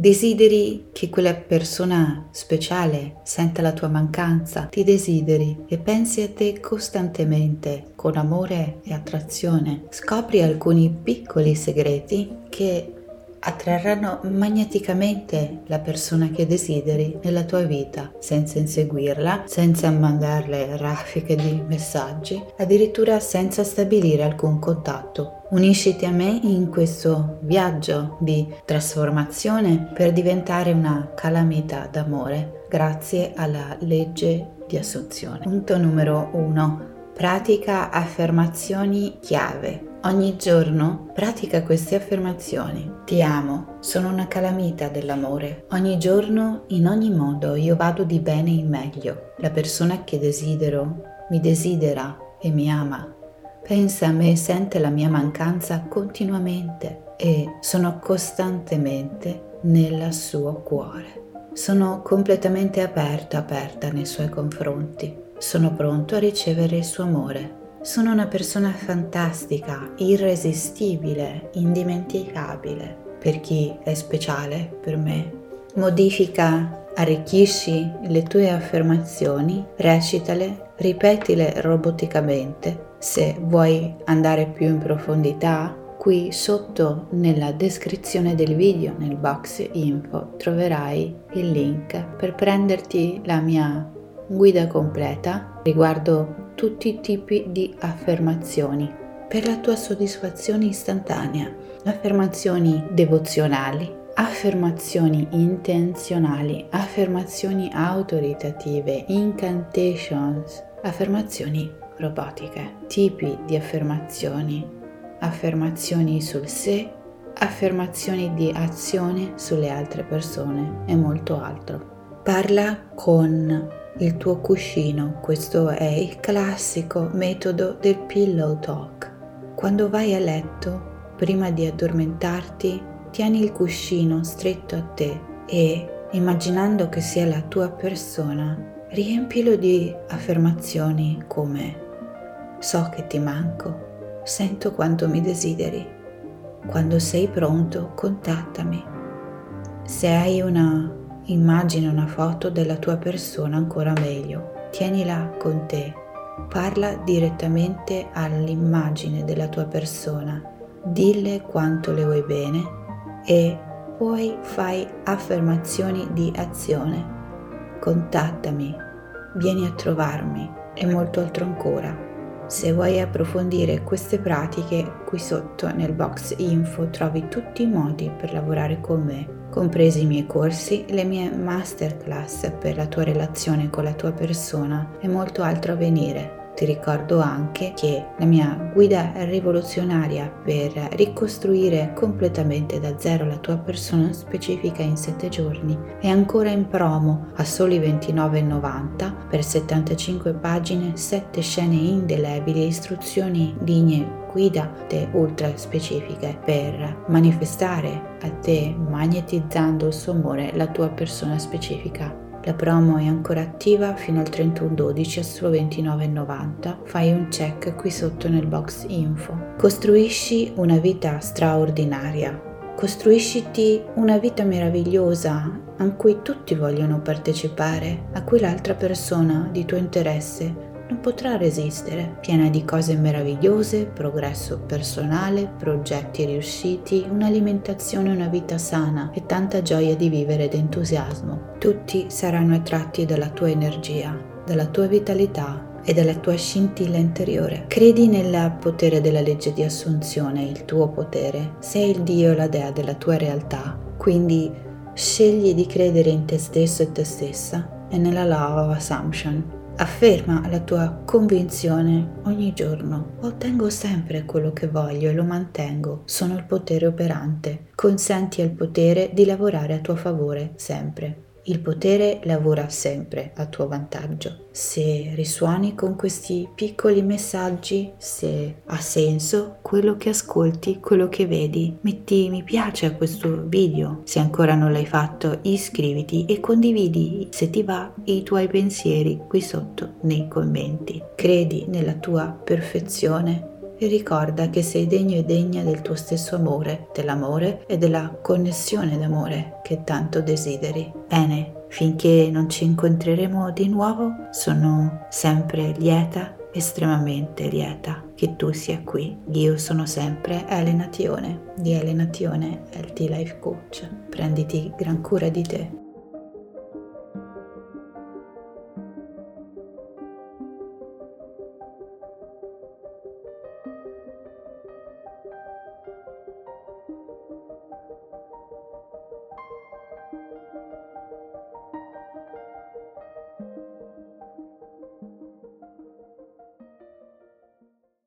Desideri che quella persona speciale senta la tua mancanza, ti desideri e pensi a te costantemente con amore e attrazione. Scopri alcuni piccoli segreti che attrarranno magneticamente la persona che desideri nella tua vita, senza inseguirla, senza mandarle raffiche di messaggi, addirittura senza stabilire alcun contatto. Unisciti a me in questo viaggio di trasformazione per diventare una calamita d'amore grazie alla legge di assunzione. Punto numero 1. Pratica affermazioni chiave Ogni giorno pratica queste affermazioni. Ti amo, sono una calamita dell'amore. Ogni giorno, in ogni modo, io vado di bene in meglio. La persona che desidero mi desidera e mi ama. Pensa a me e sente la mia mancanza continuamente e sono costantemente nel suo cuore. Sono completamente aperta, aperta nei suoi confronti. Sono pronto a ricevere il suo amore sono una persona fantastica, irresistibile, indimenticabile per chi è speciale per me. Modifica, arricchisci le tue affermazioni, recitale, ripetile roboticamente. Se vuoi andare più in profondità, qui sotto nella descrizione del video, nel box info, troverai il link per prenderti la mia guida completa riguardo tutti i tipi di affermazioni. Per la tua soddisfazione istantanea, affermazioni devozionali, affermazioni intenzionali, affermazioni autoritative, incantations, affermazioni robotiche, tipi di affermazioni, affermazioni sul sé, affermazioni di azione sulle altre persone e molto altro. Parla con il tuo cuscino. Questo è il classico metodo del pillow talk. Quando vai a letto, prima di addormentarti, tieni il cuscino stretto a te e, immaginando che sia la tua persona, riempilo di affermazioni come So che ti manco, sento quanto mi desideri. Quando sei pronto, contattami. Se hai una Immagina una foto della tua persona ancora meglio, tienila con te, parla direttamente all'immagine della tua persona, dille quanto le vuoi bene e poi fai affermazioni di azione. Contattami, vieni a trovarmi e molto altro ancora. Se vuoi approfondire queste pratiche, qui sotto nel box info trovi tutti i modi per lavorare con me compresi i miei corsi, le mie masterclass per la tua relazione con la tua persona e molto altro a venire. Ti ricordo anche che la mia guida rivoluzionaria per ricostruire completamente da zero la tua persona specifica in 7 giorni è ancora in promo a soli 29,90 per 75 pagine, 7 scene indelebili e istruzioni lignee guidate ultra specifiche per manifestare a te, magnetizzando il suo amore, la tua persona specifica. La promo è ancora attiva fino al 31-12 a solo 29,90. Fai un check qui sotto nel box info. Costruisci una vita straordinaria. Costruisciti una vita meravigliosa a cui tutti vogliono partecipare, a cui l'altra persona di tuo interesse non potrà resistere, piena di cose meravigliose, progresso personale, progetti riusciti, un'alimentazione e una vita sana e tanta gioia di vivere ed entusiasmo. Tutti saranno attratti dalla tua energia, dalla tua vitalità e dalla tua scintilla interiore. Credi nel potere della legge di assunzione, il tuo potere. Sei il Dio e la Dea della tua realtà, quindi scegli di credere in te stesso e te stessa e nella of assumption Afferma la tua convinzione ogni giorno. Ottengo sempre quello che voglio e lo mantengo. Sono il potere operante. Consenti al potere di lavorare a tuo favore sempre. Il potere lavora sempre a tuo vantaggio. Se risuoni con questi piccoli messaggi, se ha senso quello che ascolti, quello che vedi, metti mi piace a questo video. Se ancora non l'hai fatto, iscriviti e condividi se ti va i tuoi pensieri qui sotto nei commenti. Credi nella tua perfezione e ricorda che sei degno e degna del tuo stesso amore, dell'amore e della connessione d'amore che tanto desideri. Bene, finché non ci incontreremo di nuovo, sono sempre lieta estremamente lieta che tu sia qui. Io sono sempre Elena Tione di Elena Tione LT Life Coach. Prenditi gran cura di te.